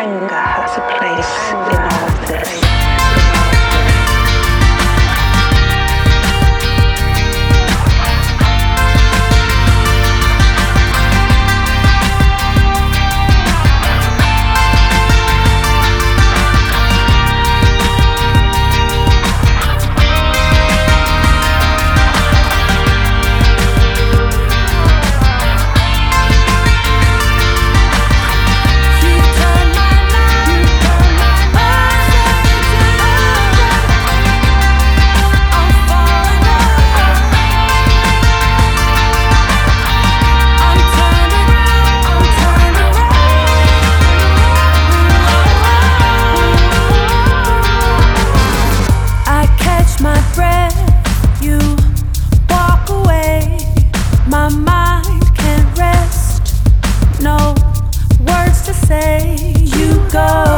anger has a place say you go.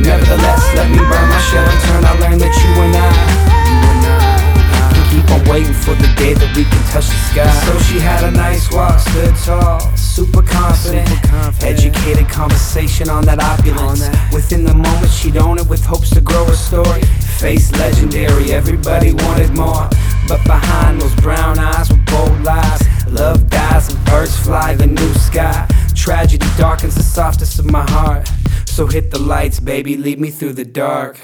Nevertheless, let me burn my shell and turn. I learned that you and I can keep on waiting for the day that we can touch the sky. So she had a nice walk, stood tall, super confident, educated conversation on that opulence. Within the moment, she'd own it with hopes to grow her story. Face legendary, everybody wanted more. But behind those brown eyes were bold lies. Love dies and birds fly the new sky. Tragedy darkens the softest of my heart. So hit the lights, baby, lead me through the dark.